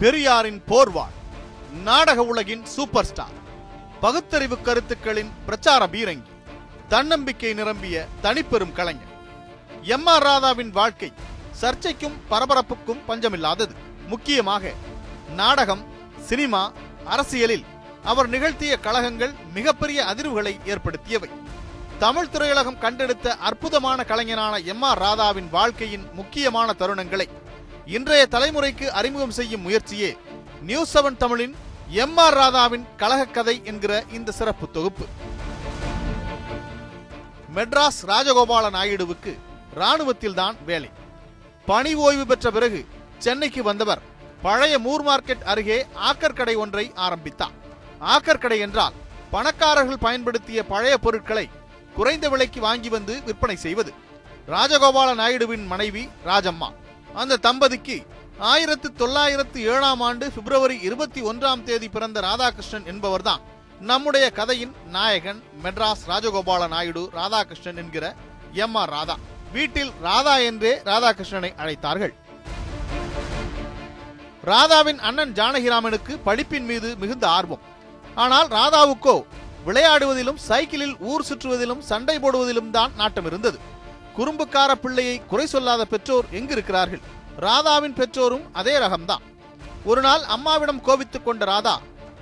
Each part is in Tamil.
பெரியாரின் போர்வாள் நாடக உலகின் சூப்பர் ஸ்டார் பகுத்தறிவு கருத்துக்களின் பிரச்சார பீரங்கி தன்னம்பிக்கை நிரம்பிய தனிப்பெரும் கலைஞர். எம் ஆர் ராதாவின் வாழ்க்கை சர்ச்சைக்கும் பரபரப்புக்கும் பஞ்சமில்லாதது. முக்கியமாக நாடகம் சினிமா அரசியலில் அவர் நிகழ்த்திய கழகங்கள் மிகப்பெரிய அதிர்வுகளை ஏற்படுத்தியவை. தமிழ் திரையுலகம் கண்டெடுத்த அற்புதமான கலைஞனான எம் ஆர் ராதாவின் வாழ்க்கையின் முக்கியமான தருணங்களை இன்றைய தலைமுறைக்கு அறிமுகம் செய்யும் முயற்சியே நியூஸ் செவன் தமிழின் எம் ஆர் ராதாவின் கழகக்கதை என்கிற இந்த சிறப்பு தொகுப்பு. மெட்ராஸ் ராஜகோபால நாயுடுவுக்கு ராணுவத்தில்தான் வேலை. பணி ஓய்வு பெற்ற பிறகு சென்னைக்கு வந்தவர் பழைய மூர் மார்க்கெட் அருகே ஆக்கர் கடை ஒன்றை ஆரம்பித்தார் ஆக்கர் கடை என்றால் பணக்காரர்கள் பயன்படுத்திய பழைய பொருட்களை குறைந்த விலைக்கு வாங்கி வந்து விற்பனை செய்வது. ராஜகோபால நாயுடுவின் மனைவி ராஜம்மா. அந்த தம்பதிக்கு ஆயிரத்து தொள்ளாயிரத்து ஏழாம் ஆண்டு பிப்ரவரி இருபத்தி ஒன்றாம் தேதி பிறந்த ராதாகிருஷ்ணன் என்பவர்தான் நம்முடைய கதையின் நாயகன் மெட்ராஸ் ராஜகோபால நாயுடு ராதாகிருஷ்ணன் என்கிற எம் ஆர் ராதா. வீட்டில் ராதா என்றே ராதாகிருஷ்ணனை அழைத்தார்கள். ராதாவின் அண்ணன் ஜானகிராமனுக்கு படிப்பின் மீது மிகுந்த ஆர்வம். ஆனால் ராதாவுக்கோ விளையாடுவதிலும் சைக்கிளில் ஊர் சுற்றுவதிலும் சண்டை போடுவதிலும் தான் நாட்டம் இருந்தது குறும்புக்கார பிள்ளையை குறை சொல்லாத பெற்றோர் எங்கு இருக்கிறார்கள் ராதாவின் பெற்றோரும் அதே ரகம்தான். ஒரு நாள் அம்மாவிடம் கோபித்துக் கொண்ட ராதா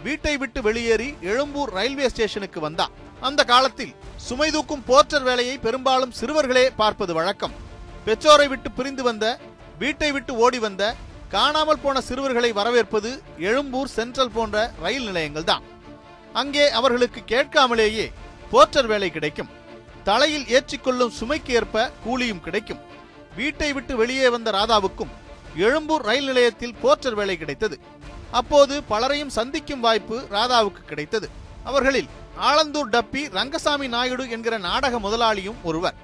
வீட்டை விட்டு வெளியேறி எழும்பூர் ரயில்வே ஸ்டேஷனுக்கு வந்தா. அந்த காலத்தில் சுமை தூக்கும் போர்ட்டர் வேலையை பெரும்பாலும் சிறுவர்களே பார்ப்பது வழக்கம். பெற்றோரை விட்டு பிரிந்து வந்த வீட்டை விட்டு ஓடி வந்த காணாமல் போன சிறுவர்களை வரவேற்பது எழும்பூர் சென்ட்ரல் போன்ற ரயில் நிலையங்கள் தான் அங்கே அவர்களுக்கு கேட்காமலேயே போர்ட்டர் வேலை கிடைக்கும். தலையில் ஏற்றிக்கொள்ளும் சுமைக்கு ஏற்ப கூலியும் கிடைக்கும். வீட்டை விட்டு வெளியே வந்த ராதாவுக்கும் எழும்பூர் ரயில் நிலையத்தில் போர்ட்டர் வேலை கிடைத்தது. அப்போது பலரையும் சந்திக்கும் வாய்ப்பு ராதாவுக்கு கிடைத்தது. அவர்களில் ஆலந்தூர் டப்பி ரங்கசாமி நாயுடு என்கிற நாடக முதலாளியும் ஒருவர்.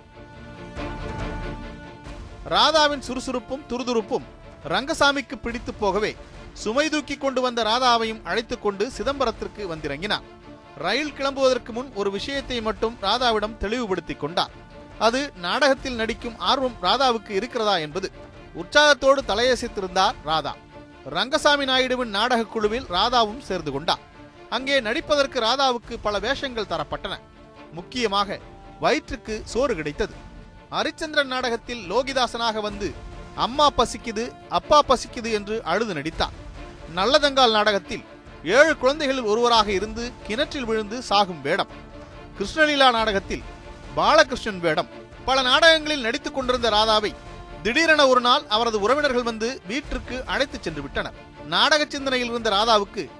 ராதாவின் சுறுசுறுப்பும் துருதுருப்பும் ரங்கசாமிக்கு பிடித்து போகவே சுமை தூக்கி கொண்டு வந்த ராதாவையும் அழைத்துக் கொண்டு சிதம்பரத்திற்கு வந்திறங்கினார் ரயில் கிளம்புவதற்கு முன் ஒரு விஷயத்தை மட்டும் ராதாவிடம் தெளிவுபடுத்திக் கொண்டார். அது நாடகத்தில் நடிக்கும் ஆர்வம் ராதாவுக்கு இருக்கிறதா என்பது. உற்சாகத்தோடு தலையசைத்திருந்தார் ராதா. ரங்கசாமி நாயுடுவின் நாடக குழுவில் ராதாவும் சேர்ந்து கொண்டார். அங்கே நடிப்பதற்கு ராதாவுக்கு பல வேஷங்கள் தரப்பட்டன. முக்கியமாக வயிற்றுக்கு சோறு கிடைத்தது. ஹரிச்சந்திரன் நாடகத்தில் லோகிதாசனாக வந்து அம்மா பசிக்குது அப்பா பசிக்குது என்று அழுது நடித்தார். நல்லதங்கால் நாடகத்தில் ஏழு குழந்தைகளில் ஒருவராக இருந்து கிணற்றில் விழுந்து சாகும் வேடம். கிருஷ்ணலீலா நாடகத்தில் பாலகிருஷ்ணன் வேடம். பல நாடகங்களில் நடித்துக் கொண்டிருந்த ராதாவை திடீரென ஒரு நாள் அவரது உறவினர்கள் வந்து வீட்டிற்கு அழைத்துச் சென்று விட்டனர். நாடக சிந்தனையில் இருந்த ராதாவுக்கு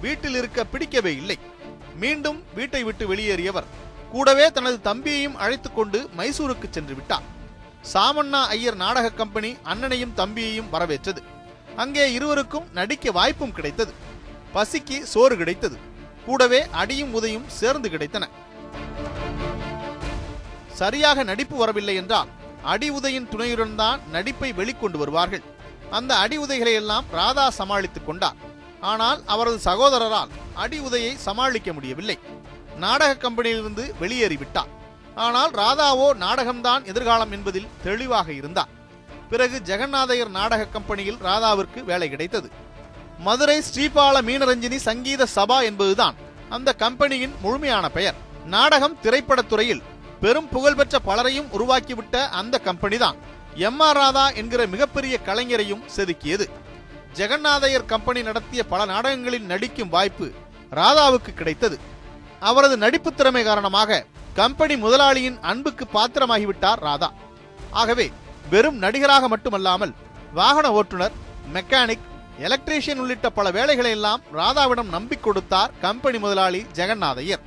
வீட்டில் இருக்க பிடிக்கவே இல்லை. மீண்டும் வீட்டை விட்டு வெளியேறியவர் கூடவே தனது தம்பியையும் அழைத்துக் கொண்டு மைசூருக்கு சென்று விட்டார். சாமண்ணா ஐயர் நாடக கம்பெனி அண்ணனையும் தம்பியையும் வரவேற்றது. அங்கே இருவருக்கும் நடிக்க வாய்ப்பும் கிடைத்தது. பசிக்கு சோறு கிடைத்தது. கூடவே அடியும் உதையும் சேர்ந்து கிடைத்தன. சரியாக நடிப்பு வரவில்லை என்றால் அடி உதையின் துணையுடன் தான் நடிப்பை வெளிக்கொண்டு வருவார்கள். அந்த அடி உதைகளை எல்லாம் ராதா சமாளித்துக் கொண்டார். ஆனால் அவரது சகோதரரால் அடி உதையை சமாளிக்க முடியவில்லை. நாடக கம்பெனியிலிருந்து வெளியேறிவிட்டார் ஆனால் ராதாவோ நாடகம்தான் எதிர்காலம் என்பதில் தெளிவாக இருந்தார். பிறகு ஜெகநாதையர் நாடக கம்பெனியில் ராதாவிற்கு வேலை கிடைத்தது. மதுரை ஸ்ரீபால மீனரஞ்சினி சங்கீத சபா என்பதுதான் அந்த கம்பெனியின் முழுமையான பெயர். நாடகம் திரைப்படத் துறையில் பெரும் புகழ்பெற்ற பலரையும் உருவாக்கிவிட்ட அந்த கம்பெனி தான் எம் ஆர் ராதா என்கிற மிகப்பெரிய கலைஞரையும் செதுக்கியது. ஜெகநாதையர் கம்பெனி நடத்திய பல நாடகங்களில் நடிக்கும் வாய்ப்பு ராதாவுக்கு கிடைத்தது. அவரது நடிப்பு திறமை காரணமாக கம்பெனி முதலாளியின் அன்புக்கு பாத்திரமாகிவிட்டார் ராதா. ஆகவே வெறும் நடிகராக மட்டுமல்லாமல் வாகன ஓட்டுநர் மெக்கானிக் எலக்ட்ரீஷியன் உள்ளிட்ட பல வேலைகளை எல்லாம் ராதாவிடம் நம்பிக் கொடுத்தார் கம்பெனி முதலாளி ஜெகநாதையர்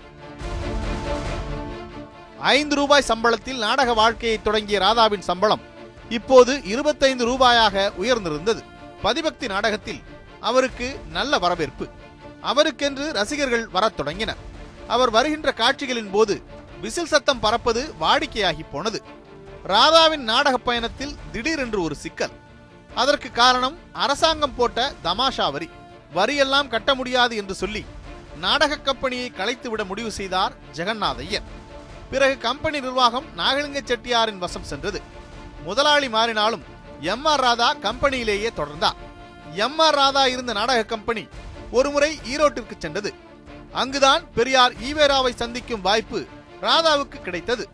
ஐந்து ரூபாய் சம்பளத்தில் நாடக வாழ்க்கையை தொடங்கிய ராதாவின் சம்பளம் இப்போது இருபத்தைந்து ரூபாயாக உயர்ந்திருந்தது. பதிபக்தி நாடகத்தில் அவருக்கு நல்ல வரவேற்பு. அவருக்கென்று ரசிகர்கள் வரத் தொடங்கினர். அவர் வருகின்ற காட்சிகளின் போது விசில் சத்தம் பறப்பது வாடிக்கையாகி போனது. ராதாவின் நாடக பயணத்தில் திடீரென்று ஒரு சிக்கல். அதற்கு காரணம் அரசாங்கம் போட்ட தமாஷா வரி. வரியெல்லாம் கட்ட முடியாது என்று சொல்லி நாடக கம்பெனியை கலைத்துவிட முடிவு செய்தார் ஜெகநாதையர் பிறகு கம்பெனி நிர்வாகம் நாகலிங்க செட்டியாரின் வசம் சென்றது. முதலாளி மாறினாலும் எம் ஆர் ராதா கம்பெனியிலேயே தொடர்ந்தார். எம் ஆர் ராதா இருந்த நாடக கம்பெனி ஒருமுறை ஈரோட்டிற்கு சென்றது. அங்குதான் பெரியார் ஈவேராவை சந்திக்கும் வாய்ப்பு ராதாவுக்கு கிடைத்தது.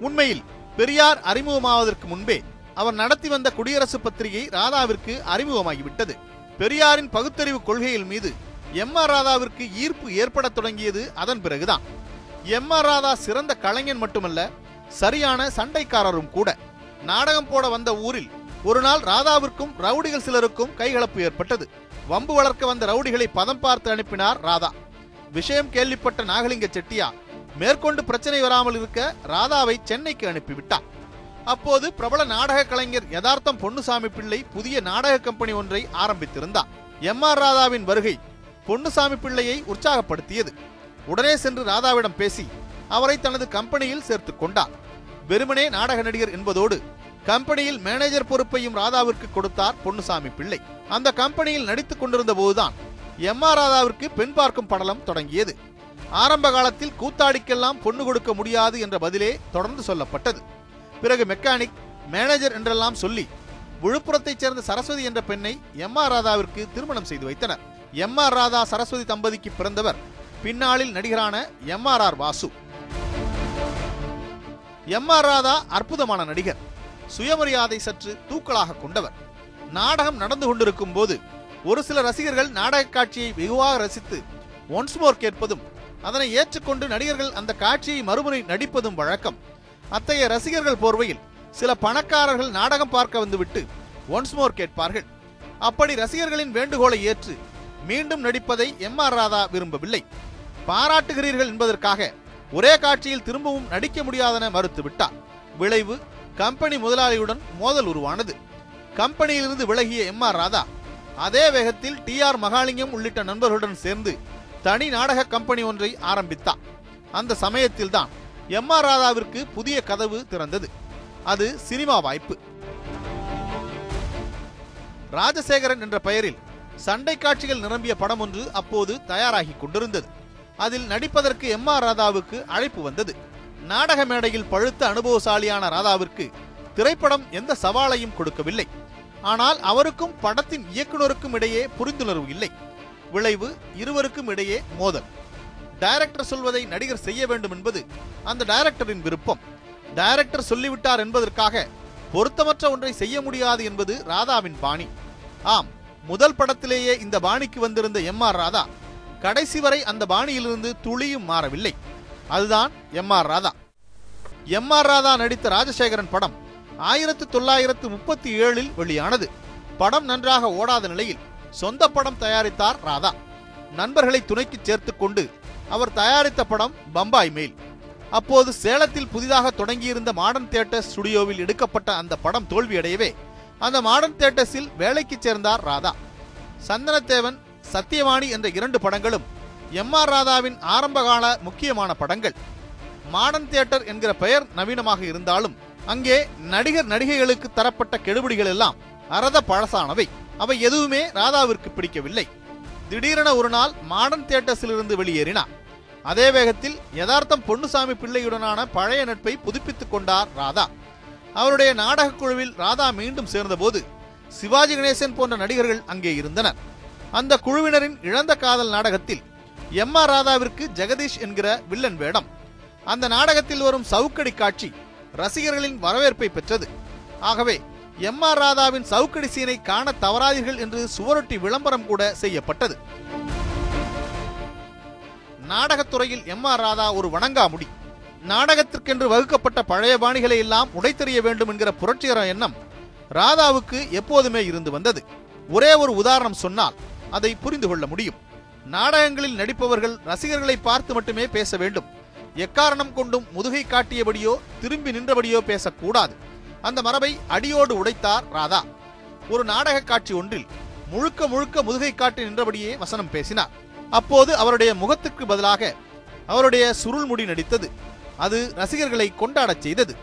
உண்மையில் பெரியார் அறிமுகமாவதற்கு முன்பே அவர் நடத்தி வந்த குடியரசு பத்திரிகை ராதாவிற்கு அறிமுகமாகிவிட்டது. பெரியாரின் பகுத்தறிவு கொள்கைகள் மீது எம் ஆர் ராதாவிற்கு ஈர்ப்பு ஏற்படத் தொடங்கியது அதன் பிறகுதான். எம் ஆர் ராதா சிறந்த கலைஞன் மட்டுமல்ல சரியான சண்டைக்காரரும் கூட. நாடகம் போட வந்த ஊரில் ஒரு நாள் ராதாவிற்கும் ரவுடிகள் சிலருக்கும் கைகலப்பு ஏற்பட்டது. வம்பு வளர்க்க வந்த ரவுடிகளை பதம் பார்த்து அனுப்பினார் ராதா. விஷயம் கேள்விப்பட்ட நாகலிங்க செட்டியா மேற்கொண்டு பிரச்சனை வராமல் இருக்க ராதாவை சென்னைக்கு அனுப்பிவிட்டார். அப்போது பிரபல நாடக கலைஞர் யதார்த்தம் பொன்னுசாமி பிள்ளை புதிய நாடக கம்பெனி ஒன்றை ஆரம்பித்திருந்தார். எம் ஆர் ராதாவின் வருகை பொன்னுசாமி பிள்ளையை உற்சாகப்படுத்தியது. உடனே சென்று ராதாவிடம் பேசி அவரை தனது கம்பெனியில் சேர்த்துக் கொண்டார். வெறுமனே நாடக நடிகர் என்பதோடு கம்பெனியில் மேனேஜர் பொறுப்பையும் ராதாவிற்கு கொடுத்தார் பொன்னுசாமி பிள்ளை. அந்த கம்பெனியில் நடித்துக் கொண்டிருந்த போதுதான் எம் ஆர் ராதாவிற்கு பெண் பார்க்கும் படலம் தொடங்கியது. ஆரம்ப காலத்தில் கூத்தாடிக்கெல்லாம் பொண்ணு கொடுக்க முடியாது என்ற பதிலே தொடர்ந்து சொல்லப்பட்டது. பிறகு மெக்கானிக் மேனேஜர் என்றெல்லாம் சொல்லி விழுப்புரத்தைச் சேர்ந்த சரஸ்வதி என்ற பெண்ணை எம் ஆர் ராதாவிற்கு திருமணம் செய்து வைத்தனர். எம் ஆர் ராதா சரஸ்வதி தம்பதிக்கு பிறந்தவர் பின்னாளில் நடிகரான M R R Vasu. M R Radha அற்புதமான நடிகர் சுயமரியாதை சற்று தூக்கலாக கொண்டவர். நாடகம் நடந்து கொண்டிருக்கும் போது ஒரு சில ரசிகர்கள் நாடக காட்சியை வெகுவாக ரசித்து ஒன்ஸ் மோர் கேட்பதும் அதனை ஏற்றுக்கொண்டு நடிகர்கள் அந்த காட்சியை மறுமுறை நடிப்பதும் வழக்கம். அத்தகைய ரசிகர்கள் போர்வையில் சில பணக்காரர்கள் நாடகம் பார்க்க வந்துவிட்டு ஒன்ஸ் மோர் கேட்பார்கள். அப்படி ரசிகர்களின் வேண்டுகோளை ஏற்று மீண்டும் நடிப்பதை எம் ஆர் ராதா விரும்பவில்லை. பாராட்டுகிறீர்கள் என்பதற்காக ஒரே காட்சியில் திரும்பவும் நடிக்க முடியாதென மறுத்துவிட்டார். விளைவு கம்பெனி முதலாளியுடன் மோதல் உருவானது. கம்பெனியிலிருந்து விலகிய எம் ஆர் ராதா அதே வேகத்தில் டி ஆர் மகாலிங்கம் உள்ளிட்ட நண்பர்களுடன் சேர்ந்து தனி நாடக கம்பெனி ஒன்றை ஆரம்பித்தார். அந்த சமயத்தில்தான் எம் ஆர் ராதாவிற்கு புதிய கதவு திறந்தது. அது சினிமா வாய்ப்பு. ராஜசேகரன் என்ற பெயரில் சண்டை காட்சிகள் நிரம்பிய படம் ஒன்று அப்போது தயாராகி கொண்டிருந்தது. அதில் நடிப்பதற்கு எம் ஆர் ராதாவுக்கு அழைப்பு வந்தது. நாடக மேடையில் பழுத்த அனுபவசாலியான ராதாவிற்கு திரைப்படம் எந்த சவாலையும் கொடுக்கவில்லை. ஆனால் அவருக்கும் படத்தின் இயக்குனருக்கும் இடையே புரிந்துணர்வு இல்லை. விளைவு இருவருக்கும் இடையே மோதல். டைரக்டர் சொல்வதை நடிகர் செய்ய வேண்டும் என்பது அந்த டைரக்டரின் விருப்பம். டைரக்டர் சொல்லிவிட்டார் என்பதற்காக பொருத்தமற்ற ஒன்றை செய்ய முடியாது என்பது ராதாவின் பாணி. ஆம் முதல் படத்திலேயே இந்த பாணிக்கு வந்திருந்த எம் ஆர் ராதா கடைசி வரை அந்த பாணியிலிருந்து துளியும் மாறவில்லை. அதுதான் M R Radha. M R Radha நடித்த ராஜசேகரன் படம் ஆயிரத்து தொள்ளாயிரத்து முப்பத்தி ஏழில் வெளியானது. படம் நன்றாக ஓடாத நிலையில் சொந்த படம் தயாரித்தார் ராதா. நண்பர்களை துணைக்கு சேர்த்துக்கொண்டு அவர் தயாரித்த படம் பம்பாய் மெயில் அப்போது சேலத்தில் புதிதாக தொடங்கியிருந்த மாடர்ன் தியேட்டர் ஸ்டுடியோவில் எடுக்கப்பட்ட அந்த படம் தோல்வியடையவே அந்த மாடர்ன் தியேட்டர்ஸில் வேலைக்கு சேர்ந்தார் ராதா. சந்தனத்தேவன் சத்தியவாணி என்ற இரண்டு படங்களும் எம் ஆர் ராதாவின் ஆரம்பகால முக்கியமான படங்கள். மாடர்ன் தியேட்டர் என்கிற பெயர் நவீனமாக இருந்தாலும் அங்கே நடிகர் நடிகைகளுக்கு தரப்பட்ட கெடுபிடிகள் எல்லாம் அறத பழசானவை. அவை எதுவுமே ராதாவிற்கு பிடிக்கவில்லை. திடீரென ஒரு நாள் மாடர்ன் தியேட்டர்ஸிலிருந்து வெளியேறினார். அதே வேகத்தில் யதார்த்தம் பொன்னுசாமி பிள்ளையுடனான பழைய நட்பை புதுப்பித்துக் கொண்டார் ராதா. அவருடைய நாடகக் குழுவில் ராதா மீண்டும் சேர்ந்தபோது சிவாஜி கணேசன் போன்ற நடிகர்கள் அங்கே இருந்தனர். அந்த குழுவினரின் இழந்த காதல் நாடகத்தில் எம் ஆர் ராதாவிற்கு ஜெகதீஷ் என்கிற வில்லன் வேடம் அந்த நாடகத்தில் வரும் சவுக்கடி காட்சி ரசிகர்களின் வரவேற்பை பெற்றது. ஆகவே எம் ஆர் ராதாவின் சவுக்கடி சீனை காண தவறாதீர்கள் என்று சுவரொட்டி விளம்பரம் கூட செய்யப்பட்டது. நாடகத்துறையில் எம் ஆர் ராதா ஒரு வணங்காமுடி. நாடகத்திற்கென்று வகுக்கப்பட்ட பழைய பாணிகளை எல்லாம் உடைத்தெறிய வேண்டும் என்கிற புரட்சிகர எண்ணம் ராதாவுக்கு எப்போதுமே இருந்து வந்தது. ஒரே ஒரு உதாரணம் சொன்னால் அதை புரிந்து கொள்ள முடியும். நாடகங்களில் நடிப்பவர்கள் ரசிகர்களை பார்த்து மட்டுமே பேச வேண்டும். எக்காரணம் கொண்டும் முதுகை காட்டியபடியோ திரும்பி நின்றபடியோ பேசக்கூடாது. அந்த மரபை அடியோடு உடைத்தார் ராதா. ஒரு நாடக காட்சி ஒன்றில் முழுக்க முழுக்க முதுகை காட்டி நின்றபடியே வசனம் பேசினார். அப்போது அவருடைய முகத்துக்கு பதிலாக அவருடைய சுருள் முடி நடித்தது. அது ரசிகர்களை கொண்டாடச் செய்தது.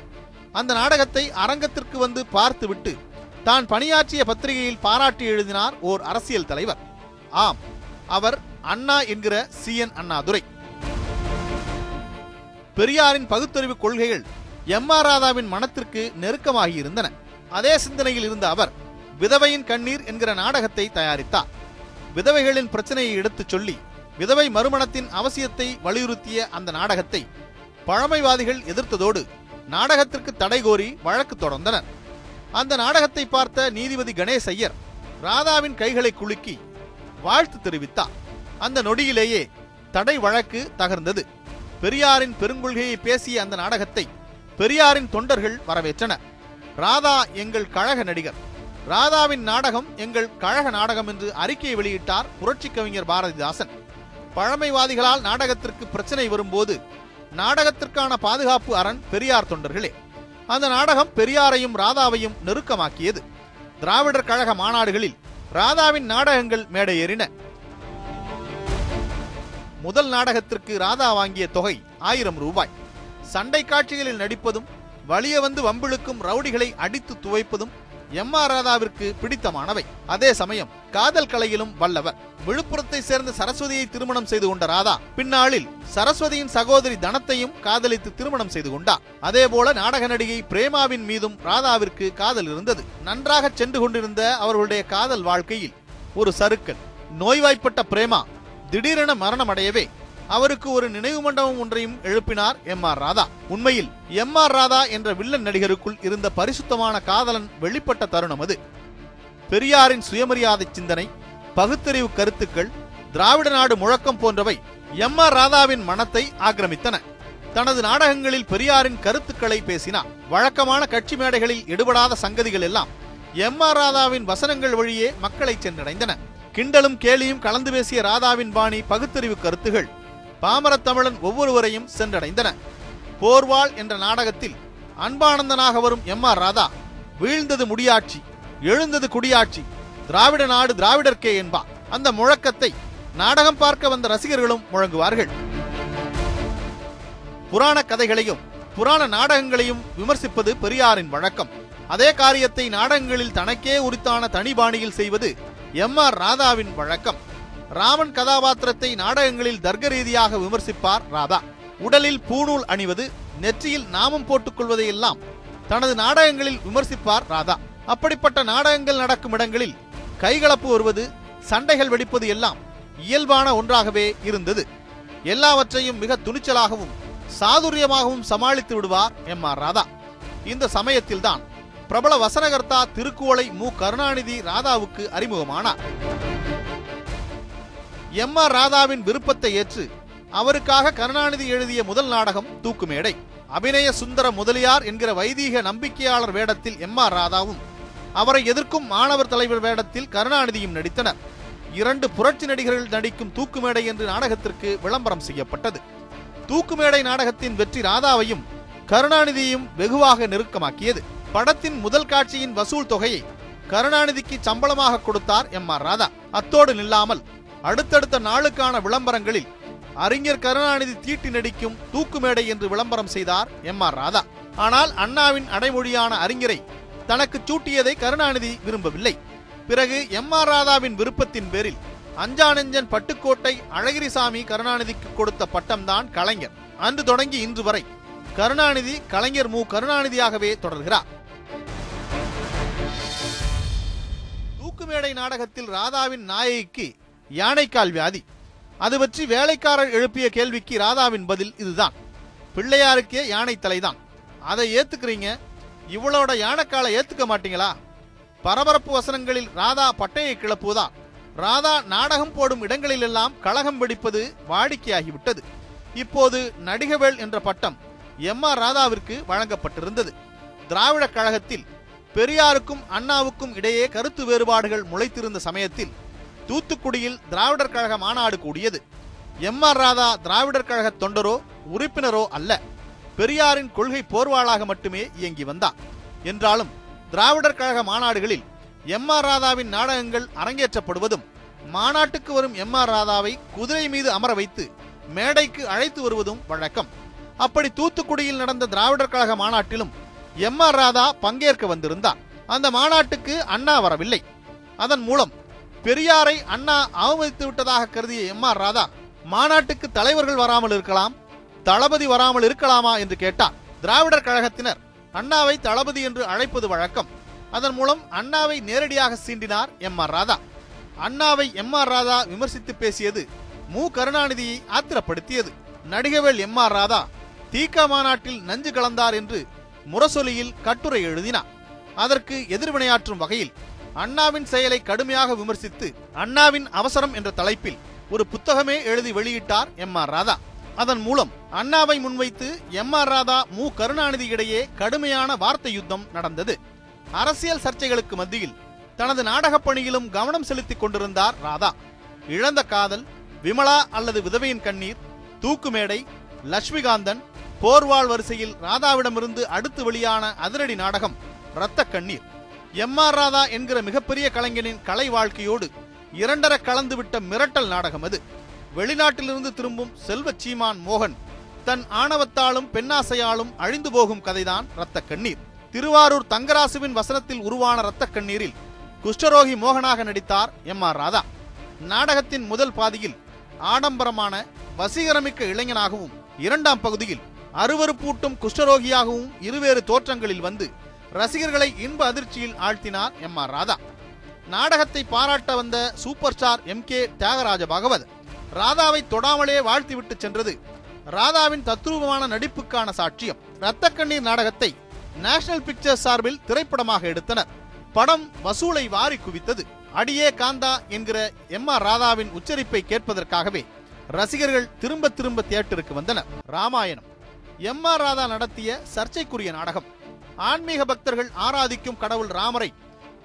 அந்த நாடகத்தை அரங்கத்திற்கு வந்து பார்த்துவிட்டு தான் பணியாற்றிய பத்திரிகையில் பாராட்டி எழுதினார் ஓர் அரசியல் தலைவர். ஆம் அவர் அண்ணா என்கிற சி. என். அண்ணாதுரை. பெரியாரின் பகுத்தறிவு கொள்கைகள் எம். ஆர். ராதாவின் மனத்திற்கு நெருக்கமாகி இருந்தன. அதே சிந்தனையில் இருந்த அவர் விதவையின் கண்ணீர் என்கிற நாடகத்தை தயாரித்தார். விதவைகளின் பிரச்சனையை எடுத்துச் சொல்லி விதவை மறுமணத்தின் அவசியத்தை வலியுறுத்திய அந்த நாடகத்தை பழமைவாதிகள் எதிர்த்ததோடு நாடகத்திற்கு தடை கோரி வழக்கு தொடர்ந்தனர். அந்த நாடகத்தை பார்த்த நீதிபதி கணேஷ் ஐயர் ராதாவின் கைகளை குலுக்கி வாழ்த்து தெரிவித்தார். அந்த நொடியிலேயே தடை வழக்கு தகர்ந்தது. பெரியாரின் பெருங்கொள்கையை பேசிய அந்த நாடகத்தை பெரியாரின் தொண்டர்கள் வரவேற்றனர். ராதா எங்கள் கழக நடிகர். ராதாவின் நாடகம் எங்கள் கழக நாடகம் என்று அறிக்கையை வெளியிட்டார் புரட்சி கவிஞர் பாரதிதாசன். பழமைவாதிகளால் நாடகத்திற்கு பிரச்சனை வரும்போது நாடகத்திற்கான பாதுகாப்பு அரண் பெரியார் தொண்டர்களே. அந்த நாடகம் பெரியாரையும் ராதாவையும் நெருக்கமாக்கியது. திராவிடர் கழக மாநாடுகளில் ராதாவின் நாடகங்கள் மேடையேறின. முதல் நாடகத்திற்கு ராதா வாங்கிய தொகை ஆயிரம் ரூபாய். சண்டை காட்சிகளில் நடிப்பதும் வலிய வந்து வம்பிழுக்கும் ரவுடிகளை அடித்து துவைப்பதும் எம் ஆர் ராதாவிற்கு பிடித்தமானவை. அதே சமயம் காதல் கலையிலும் வல்லவர். விழுப்புரத்தை சேர்ந்த சரஸ்வதியை திருமணம் செய்து கொண்ட ராதா பின்னாளில் சரஸ்வதியின் சகோதரி தனத்தையும் காதலித்து திருமணம் செய்து கொண்டார். அதேபோல நாடக நடிகை பிரேமாவின் மீதும் ராதாவிற்கு காதல் இருந்தது. நன்றாக சென்று கொண்டிருந்த அவர்களுடைய காதல் வாழ்க்கையில் ஒரு சறுக்கல். நோய்வாய்ப்பட்ட பிரேமா திடீரென மரணமடையவே அவருக்கு ஒரு நினைவு மண்டபம் ஒன்றையும் எழுப்பினார் எம் ஆர் ராதா. உண்மையில் எம் ஆர் ராதா என்ற வில்லன் நடிகருக்குள் இருந்த பரிசுத்தமான காதலன் வெளிப்பட்ட தருணம் அது. பெரியாரின் சுயமரியாதை சிந்தனை பகுத்தறிவு கருத்துக்கள் திராவிட நாடு முழக்கம் போன்றவை எம் ஆர் ராதாவின் மனத்தை ஆக்கிரமித்தன. தனது நாடகங்களில் பெரியாரின் கருத்துக்களை பேசினார். வழக்கமான கட்சி மேடைகளில் எடுபடாத சங்கதிகள் எல்லாம் எம் ஆர் ராதாவின் வசனங்கள் வழியே மக்களை சென்றடைந்தன. கிண்டலும் கேலியும் கலந்து பேசிய ராதாவின் பாணி பகுத்தறிவு கருத்துகள் பாமர தமிழன் ஒவ்வொருவரையும் சென்றடைந்தன. போர்வாள் என்ற நாடகத்தில் அன்பானந்தனாக வரும் எம் ஆர் ராதா வீழ்ந்தது முடியாட்சி எழுந்தது குடியாட்சி திராவிட நாடு திராவிடர்க்கே என்பா. அந்த முழக்கத்தை நாடகம் பார்க்க வந்த ரசிகர்களும் முழங்குவார்கள். புராண கதைகளையும் புராண நாடகங்களையும் விமர்சிப்பது பெரியாரின் வழக்கம். அதே காரியத்தை நாடகங்களில் தனக்கே உரித்தான தனிபாணியில் செய்வது எம் ஆர் ராதாவின் வழக்கம். ராமன் கதாபாத்திரத்தை நாடகங்களில் தர்க்க ரீதியாக விமர்சிப்பார் ராதா. உடலில் பூணூல் அணிவது நெற்றியில் நாமம் போட்டுக் கொள்வதையெல்லாம் தனது நாடகங்களில் விமர்சிப்பார் ராதா. அப்படிப்பட்ட நாடகங்கள் நடக்கும் இடங்களில் கைகலப்பு வருவது சண்டைகள் வெடிப்பது எல்லாம் இயல்பான ஒன்றாகவே இருந்தது. எல்லாவற்றையும் மிக துணிச்சலாகவும் சாதுரியமாகவும் சமாளித்து விடுவார் எம் ஆர் ராதா. இந்த சமயத்தில்தான் பிரபல வசனகர்த்தா திருக்குவளை மு. கருணாநிதி ராதாவுக்கு அறிமுகமானார். எம் ஆர் ராதாவின் விருப்பத்தை ஏற்று அவருக்காக கருணாநிதி எழுதிய முதல் நாடகம் தூக்குமேடை. அபிநய சுந்தர முதலியார் என்கிற வைதீக நம்பிக்கையாளர் வேடத்தில் எம் ஆர் ராதாவும் அவரை எதிர்க்கும் மாணவர் தலைவர் வேடத்தில் கருணாநிதியும் நடித்தனர். இரண்டு புரட்சி நடிகர்கள் நடிக்கும் தூக்குமேடை என்று நாடகத்திற்கு விளம்பரம் செய்யப்பட்டது. தூக்குமேடை நாடகத்தின் வெற்றி ராதாவையும் கருணாநிதியையும் வெகுவாக நெருக்கமாக்கியது. படத்தின் முதல் காட்சியின் வசூல் தொகையை கருணாநிதிக்கு சம்பளமாக கொடுத்தார் எம் ஆர் ராதா. அத்தோடு நில்லாமல் அடுத்தடுத்த நாளுக்கான விளம்பரங்களில் அறிஞர் கருணாநிதி தீட்டி நடிக்கும் தூக்குமேடை என்று விளம்பரம் செய்தார் எம் ஆர் ராதா. ஆனால் அண்ணாவின் அடைமொழியான அறிஞரை தனக்கு சூட்டியதை கருணாநிதி விரும்பவில்லை. பிறகு எம் ஆர் ராதாவின் விருப்பத்தின் பேரில் அஞ்சானஞ்சன் பட்டுக்கோட்டை அழகிரிசாமி கருணாநிதிக்கு கொடுத்த பட்டம்தான் கலைஞர். அன்று தொடங்கி இன்று வரை கருணாநிதி கலைஞர் மு. கருணாநிதியாகவே தொடர்கிறார். தூக்குமேடை நாடகத்தில் ராதாவின் நாயகிக்கு யானைக்கால் வியாதி. அது பற்றி வேலைக்காரர் எழுப்பிய கேள்விக்கு ராதாவின் பதில் இதுதான். பிள்ளையாருக்கே யானை தலைதான். அதை ஏத்துக்கிறீங்க? இவளோட யானைக்காலை ஏத்துக்க மாட்டீங்களா? பரபரப்பு வசனங்களில் ராதா பட்டையை கிளப்புவதா? ராதா நாடகம் போடும் இடங்களிலெல்லாம் கழகம் வெடிப்பது வாடிக்கையாகிவிட்டது. இப்போது நடிகவேள் என்ற பட்டம் எம் ஆர் ராதாவிற்கு வழங்கப்பட்டிருந்தது. திராவிட கழகத்தில் பெரியாருக்கும் அண்ணாவுக்கும் இடையே கருத்து வேறுபாடுகள் முளைத்திருந்த சமயத்தில் தூத்துக்குடியில் திராவிடர் கழக மாநாடு கூடியது. எம் ஆர் ராதா திராவிடர் கழக தொண்டரோ உறுப்பினரோ அல்ல. பெரியாரின் கொள்கை போர்வாளாக மட்டுமே இயங்கி வந்தார். என்றாலும் திராவிடர் கழக மாநாடுகளில் எம் ஆர் ராதாவின் நாடகங்கள் அரங்கேற்றப்படுவதும் மாநாட்டுக்கு வரும் எம் ஆர் ராதாவை குதிரை மீது அமர வைத்து மேடைக்கு அழைத்து வருவதும் வழக்கம். அப்படி தூத்துக்குடியில் நடந்த திராவிடர் கழக மாநாட்டிலும் எம் ஆர் ராதா பங்கேற்க வந்திருந்தார். அந்த மாநாட்டுக்கு அண்ணா வரவில்லை. அதன் மூலம் பெரியாரை அண்ணா அவமதித்து விட்டதாக கருதிய எம் ஆர் ராதா மாநாட்டுக்கு தலைவர்கள் வராமல் இருக்கலாம் தளபதி வராமல் இருக்கலாமா என்று கேட்டார். திராவிடர் கழகத்தினர் அண்ணாவை தளபதி என்று அழைப்பது வழக்கம். அதன் மூலம் அண்ணாவை நேரடியாக சீண்டினார் எம் ஆர் ராதா. அண்ணாவை எம் ஆர் ராதா விமர்சித்து பேசியது மு. கருணாநிதியை ஆத்திரப்படுத்தியது. நடிகவேல் எம் ஆர் ராதா தீகா மாநாட்டில் நஞ்சு கலந்தார் என்று முரசொலியில் கட்டுரை எழுதினார். அதற்கு எதிர்வினையாற்றும் வகையில் அண்ணாவின் செயலை கடுமையாக விமர்சித்து அண்ணாவின் அவசரம் என்ற தலைப்பில் ஒரு புத்தகமே எழுதி வெளியிட்டார் எம் ஆர் ராதா. அதன் மூலம் அண்ணாவை முன்வைத்து எம் ஆர் ராதா மு. கருணாநிதி இடையே கடுமையான வார்த்தை யுத்தம் நடந்தது. அரசியல் சர்ச்சைகளுக்கு மத்தியில் தனது நாடகப் பணியிலும் கவனம் செலுத்திக் கொண்டிருந்தார் ராதா. இழந்த காதல் விமலா அல்லது விதவையின் கண்ணீர் தூக்குமேடை லட்சுமிகாந்தன் போர்வாள் வரிசையில் ராதாவிடமிருந்து அடுத்து வெளியான அதிரடி நாடகம் இரத்த கண்ணீர். எம் ஆர் ராதா என்கிற மிகப்பெரிய கலைஞனின் கலை வாழ்க்கையோடு இரண்டர கலந்துவிட்ட மிரட்டல் நாடகம் அது. வெளிநாட்டிலிருந்து திரும்பும் செல்வ சீமான் மோகன் தன் ஆணவத்தாலும் பெண்ணாசையாலும் அழிந்து போகும் கதைதான் இரத்த கண்ணீர். திருவாரூர் தங்கராசுவின் வசனத்தில் உருவான இரத்த கண்ணீரில் குஷ்டரோகி மோகனாக நடித்தார் எம் ஆர் ராதா. நாடகத்தின் முதல் பாதியில் ஆடம்பரமான வசீகரமிக்க இளைஞனாகவும் இரண்டாம் பகுதியில் அருவருப்பூட்டும் குஷ்டரோகியாகவும் இருவேறு தோற்றங்களில் வந்து ரசிகர்களை இன்ப அதிர்ச்சியில் ஆழ்த்தினார் எம் ஆர் ராதா. நாடகத்தை பாராட்ட வந்த super star M K Thyagaraja Bhagavath ராதாவை தொடாமலே வாழ்த்திவிட்டு சென்றது ராதாவின் தத்ரூபமான நடிப்புக்கான சாட்சியம். இரத்த கண்ணீர் நாடகத்தை நேஷனல் பிக்சர்ஸ் சார்பில் திரைப்படமாக எடுத்தனர். படம் வசூலை வாரி குவித்தது. அடியே காந்தா என்கிற எம் ஆர் ராதாவின் உச்சரிப்பை கேட்பதற்காகவே ரசிகர்கள் திரும்ப திரும்ப தியேட்டருக்கு வந்தனர். ராமாயணம். எம் ஆர் ராதா நடத்திய சர்ச்சைக்குரிய நாடகம். ஆன்மீக பக்தர்கள் ஆராதிக்கும் கடவுள் ராமரை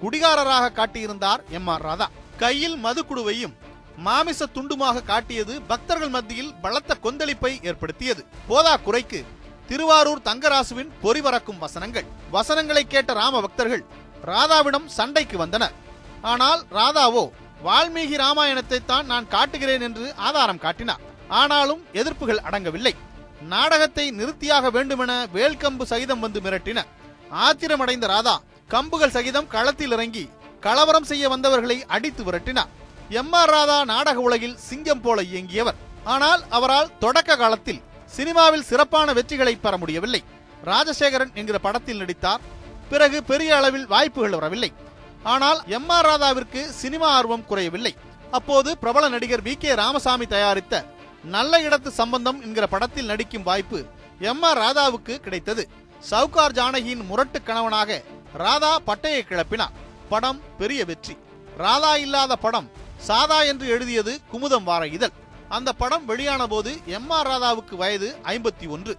குடிகாரராக காட்டியிருந்தார் எம் ஆர் ராதா. கையில் மதுக்குடுவையும் மாமிச துண்டுமாக காட்டியது பக்தர்கள் மத்தியில் பலத்த கொந்தளிப்பை ஏற்படுத்தியது. போதா குறைக்கு திருவாரூர் தங்கராசுவின் பொறிவறக்கும் வசனங்கள். வசனங்களை கேட்ட ராம பக்தர்கள் ராதாவிடம் சண்டைக்கு வந்தனர். ஆனால் ராதாவோ வால்மீகி ராமாயணத்தை தான் நான் காட்டுகிறேன் என்று ஆதாரம் காட்டினார். ஆனாலும் எதிர்ப்புகள் அடங்கவில்லை. நாடகத்தை நிறுத்தியாக வேண்டுமென வேல்கம்பு சகிதம் வந்து மிரட்டின ஆத்திரமடைந்த ராதா கம்புகள் சகிதம் களத்தில் இறங்கி கலவரம் செய்ய வந்தவர்களை அடித்து விரட்டினார் எம் ஆர் ராதா நாடக உலகில் சிங்கம் போல இயங்கியவர். ஆனால் அவரால் தொடக்க காலத்தில் சினிமாவில் சிறப்பான வெற்றிகளை பெற முடியவில்லை. ராஜசேகரன் என்கிற படத்தில் நடித்தார். பிறகு பெரிய அளவில் வாய்ப்புகள் வரவில்லை. ஆனால் எம் ஆர் ராதாவிற்கு சினிமா ஆர்வம் குறையவில்லை. அப்போது பிரபல நடிகர் வி கே ராமசாமி தயாரித்த நல்ல இடத்து சம்பந்தம் என்கிற படத்தில் நடிக்கும் வாய்ப்பு எம் ஆர் ராதாவுக்கு கிடைத்தது. சவுகார் ஜானகியின் முரட்டு கணவனாக ராதா பட்டையை கிளப்பினார். படம் பெரிய வெற்றி. ராதா இல்லாத படம் சாதா என்று எழுதியது குமுதம் வார இதழ். அந்த படம் வெளியான போது எம் ஆர் ராதாவுக்கு வயது ஐம்பத்தி ஒன்று.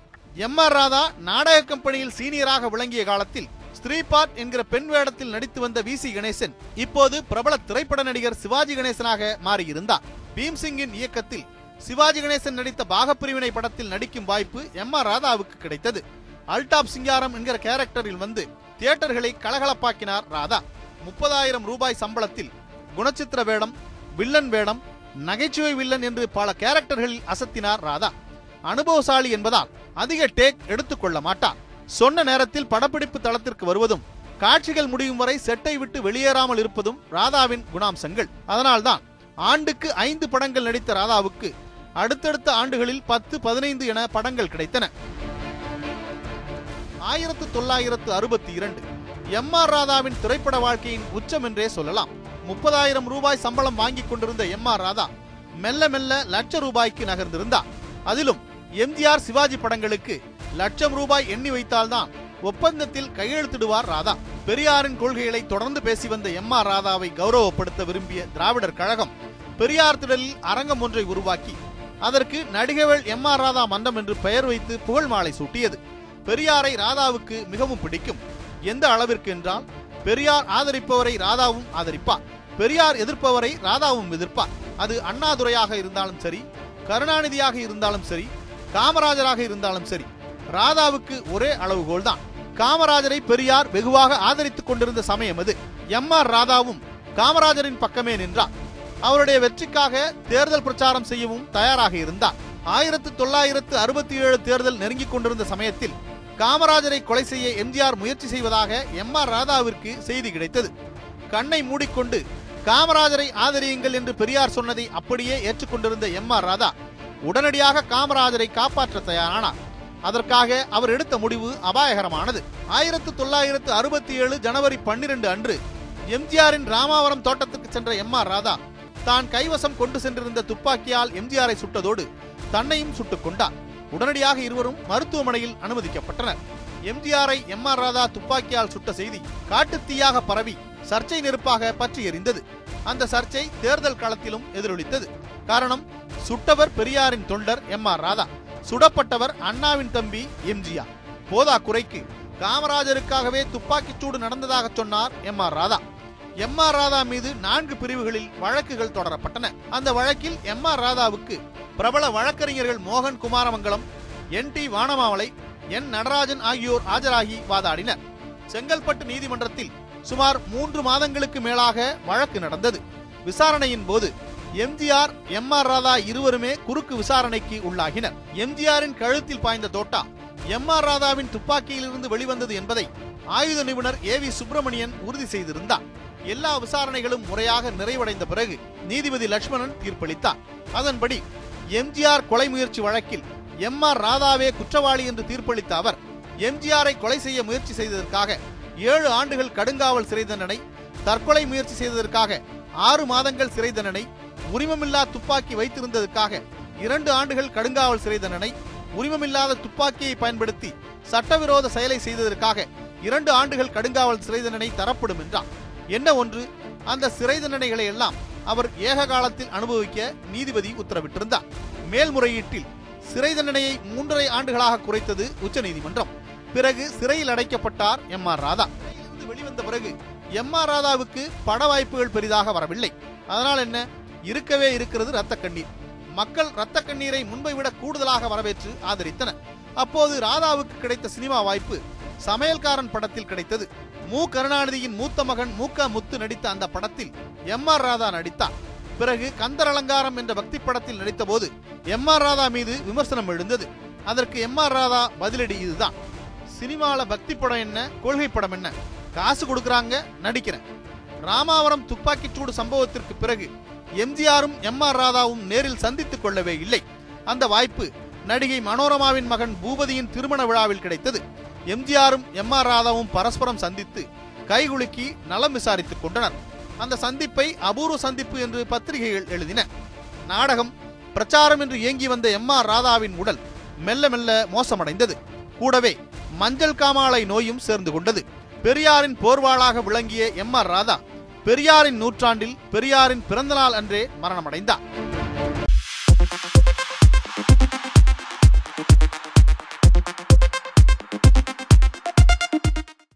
எம் ஆர் ராதா நாடக கம்பெனியில் சீனியராக விளங்கிய காலத்தில் ஸ்ரீபாட் என்கிற பெண் வேடத்தில் நடித்து வந்த வி சி கணேசன் இப்போது பிரபல திரைப்பட நடிகர் சிவாஜி கணேசனாக மாறியிருந்தார். பீம்சிங்கின் இயக்கத்தில் சிவாஜி கணேசன் நடித்த பாகப்பிரிவினை படத்தில் நடிக்கும் வாய்ப்பு எம் ஆர் ராதாவுக்கு கிடைத்தது. அல்டாப் சிங்காரம் என்கிற கேரக்டரில் வந்து தியேட்டர்களை கலகலப்பாக்கினார் ராதா. முப்பதாயிரம் ரூபாய் சம்பளத்தில் குணச்சித்திர வேடம் வில்லன் வேடம் நகைச்சுவை வில்லன் என்று பல கேரக்டர்களில் அசத்தினார் ராதா. அனுபவசாலி என்பதால் அதிக டேக் எடுத்துக்கொள்ள மாட்டார். சொன்ன நேரத்தில் படப்பிடிப்பு தளத்திற்கு வருவதும் காட்சிகள் முடியும் வரை செட்டை விட்டு வெளியேறாமல் இருப்பதும் ராதாவின் குணாம்சங்கள். அதனால்தான் ஆண்டுக்கு ஐந்து படங்கள் நடித்த ராதாவுக்கு அடுத்தடுத்த ஆண்டுகளில் பத்து பதினைந்து என படங்கள் கிடைத்தன. ஆயிரத்து தொள்ளாயிரத்து அறுபத்தி இரண்டு. எம் ஆர் ராதாவின் திரைப்பட வாழ்க்கையின் உச்சம் என்றே சொல்லலாம். முப்பதாயிரம் ரூபாய் சம்பளம் வாங்கிக் கொண்டிருந்த எம் ஆர் ராதா மெல்ல மெல்ல லட்ச ரூபாய்க்கு நகர்ந்திருந்தார். அதிலும் எம்ஜிஆர் சிவாஜி படங்களுக்கு லட்சம் ரூபாய் எண்ணி வைத்தால்தான் ஒப்பந்தத்தில் கையெழுத்திடுவார் ராதா. பெரியாரின் கொள்கைகளை தொடர்ந்து பேசி வந்த எம் ஆர் ராதாவை கௌரவப்படுத்த விரும்பிய திராவிடர் கழகம் பெரியார் திடலில் அரங்கம் ஒன்றை உருவாக்கி அதற்கு நடிகவள் எம் ஆர் ராதா மன்றம் என்று பெயர் வைத்து புகழ் மாலை சூட்டியது. பெரியாரை ராதாவுக்கு மிகவும் பிடிக்கும். எந்த அளவிற்கு என்றால் பெரியார் ஆதரிப்பவரை ராதாவும் ஆதரிப்பார். பெரியார் எதிர்ப்பவரை ராதாவும் எதிர்ப்பார். அது அண்ணாதுரையாக இருந்தாலும் சரி கருணாநிதியாக இருந்தாலும் சரி காமராஜராக இருந்தாலும் சரி ராதாவுக்கு ஒரே அளவுகோல் தான் காமராஜரை பெரியார் வெகுவாக ஆதரித்துக் கொண்டிருந்த சமயம் அது. எம் ஆர் ராதாவும் காமராஜரின் பக்கமே நின்றார். அவருடைய வெற்றிக்காக தேர்தல் பிரச்சாரம் செய்யவும் தயாராக இருந்தார். ஆயிரத்து தொள்ளாயிரத்து அறுபத்தி ஏழு தேர்தல் நெருங்கிக் கொண்டிருந்த சமயத்தில் காமராஜரை கொலை செய்ய எம்ஜிஆர் முயற்சி செய்வதாக எம் ஆர் ராதாவிற்கு செய்தி கிடைத்தது. கண்ணை மூடிக்கொண்டு காமராஜரை ஆதரியுங்கள் என்று பெரியார் சொன்னதை அப்படியே ஏற்றுக்கொண்டிருந்த எம் ஆர் ராதா உடனடியாக காமராஜரை காப்பாற்ற தயாரானார். அதற்காக அவர் எடுத்த முடிவு அபாயகரமானது. ஆயிரத்து தொள்ளாயிரத்து அறுபத்தி ஏழு ஜனவரி பன்னிரண்டு அன்று எம்ஜிஆரின் ராமாவரம் தோட்டத்துக்கு சென்ற எம் ஆர் ராதா தான் கைவசம் கொண்டு சென்றிருந்த துப்பாக்கியால் எம்ஜிஆரை சுட்டதோடு தன்னையும் சுட்டுக் கொண்டார். உடனடியாக இருவரும் மருத்துவமனையில் அனுமதிக்கப்பட்டனர். எம்ஜிஆரை எம் ஆர் ராதா துப்பாக்கியால் சுட்ட செய்தி காட்டுத்தீயாக பரவி சர்ச்சை நெருப்பாக பற்றி எறிந்தது அந்த சர்ச்சை தேர்தல் களத்திலும் எதிரொலித்தது. காரணம் சுட்டவர் பெரியாரின் தொண்டர் எம் ஆர் ராதா சுடப்பட்டவர் அண்ணாவின் தம்பி எம்ஜிஆர். போதா குறைக்கு காமராஜருக்காகவே துப்பாக்கிச்சூடு நடந்ததாக சொன்னார் M R Radha. M R Radha மீது நான்கு பிரிவுகளில் வழக்குகள் தொடரப்பட்டன. அந்த வழக்கில் எம் ஆர் ராதாவுக்கு பிரபல வழக்கறிஞர்கள் மோகன் Kumaramangalam N T Vanamamalai N Natarajan ஆகியோர் ஆஜராகி வாதாடினர். செங்கல்பட்டு நீதிமன்றத்தில் சுமார் மூன்று மாதங்களுக்கு மேலாக வழக்கு நடந்தது. விசாரணையின் போது எம்ஜிஆர் எம் ஆர் ராதா இருவருமே குறுக்கு விசாரணைக்கு உள்ளாகினர். எம்ஜிஆரின் கழுத்தில் பாய்ந்த தோட்டா எம் ஆர் ராதாவின் துப்பாக்கியிலிருந்து வெளிவந்தது என்பதை ஆயுத நிபுணர் ஏ வி சுப்பிரமணியன் உறுதி செய்திருந்தார். எல்லா விசாரணைகளும் முறையாக நிறைவடைந்த பிறகு நீதிபதி லட்சுமணன் தீர்ப்பளித்தார். அதன்படி எம்ஜிஆர் கொலை முயற்சி வழக்கில் எம் ஆர் ராதாவே குற்றவாளி என்று தீர்ப்பளித்த அவர் எம்ஜிஆரை கொலை செய்ய முயற்சி செய்ததற்காக ஏழு ஆண்டுகள் கடுங்காவல் சிறை தண்டனை தற்கொலை முயற்சி செய்ததற்காக ஆறு மாதங்கள் சிறை தண்டனை உரிமமில்லா துப்பாக்கி வைத்திருந்ததற்காக இரண்டு ஆண்டுகள் கடுங்காவல் சிறை தண்டனை உரிமமில்லாத துப்பாக்கியை பயன்படுத்தி சட்டவிரோத செயலை செய்ததற்காக இரண்டு ஆண்டுகள் கடுங்காவல் சிறை தண்டனை தரப்படும் என்றார் என்ன ஒன்று? அந்த சிறை தண்டனைகளை எல்லாம் அவர் ஏக காலத்தில் அனுபவிக்க நீதிபதி உத்தரவிட்டிருந்தார். மேல்முறையீட்டில் சிறை தண்டனையை மூன்றரை ஆண்டுகளாக குறைத்தது உச்சநீதிமன்றம். பிறகு சிறையில் அடைக்கப்பட்டார் எம் ஆர் ராதா. சிறையிலிருந்து வெளிவந்த பிறகு எம் ஆர் ராதாவுக்கு பட வாய்ப்புகள் பெரிதாக வரவில்லை. அதனால் என்ன? இருக்கவே இருக்கிறது ரத்த கண்ணீர். மக்கள் ரத்த கண்ணீரை முன்பை விட கூடுதலாக வரவேற்று ஆதரித்தனர். அப்போது ராதாவுக்கு கிடைத்த சினிமா வாய்ப்பு சமையல்காரன் படத்தில் கிடைத்தது. மு. கருணாநிதியின் மூத்த மகன் மூக்க முத்து நடித்த அந்த படத்தில் எம். ஆர். ராதா நடித்தார் பிறகு கந்தர் அலங்காரம் என்ற பக்தி படத்தில் நடித்தபோது எம். ஆர். ராதா மீது விமர்சனம் எழுந்தது. அதற்கு எம். ஆர். ராதா பதிலடி இதுதான். சினிமால பக்தி படம் என்ன கொள்கை படம் என்ன? காசு கொடுக்கறாங்க நடிக்கிறேன். ராமாவரம் துப்பாக்கிச்சூடு சம்பவத்திற்கு பிறகு எம்ஜிஆரும் எம். ஆர். ராதாவும் நேரில் சந்தித்துக் கொள்ளவே இல்லை. அந்த வாய்ப்பு நடிகை மனோரமாவின் மகன் பூபதியின் திருமண விழாவில் கிடைத்தது. எம்ஜிஆரும் எம் ஆர் ராதாவும் பரஸ்பரம் சந்தித்து கைகுலுக்கி நலம் விசாரித்துக் கொண்டனர். அந்த சந்திப்பை அபூர்வ சந்திப்பு என்று பத்திரிகைகள் எழுதின. நாடகம் பிரச்சாரம் என்று இயங்கி வந்த எம் ஆர் ராதாவின் உடல் மெல்ல மெல்ல மோசமடைந்தது. கூடவே மஞ்சள் காமாலை நோயும் சேர்ந்து கொண்டது. பெரியாரின் போர்வாளாக விளங்கிய எம் ஆர் ராதா பெரியாரின் நூற்றாண்டில் பெரியாரின் பிறந்தநாள் அன்றே மரணமடைந்தார்.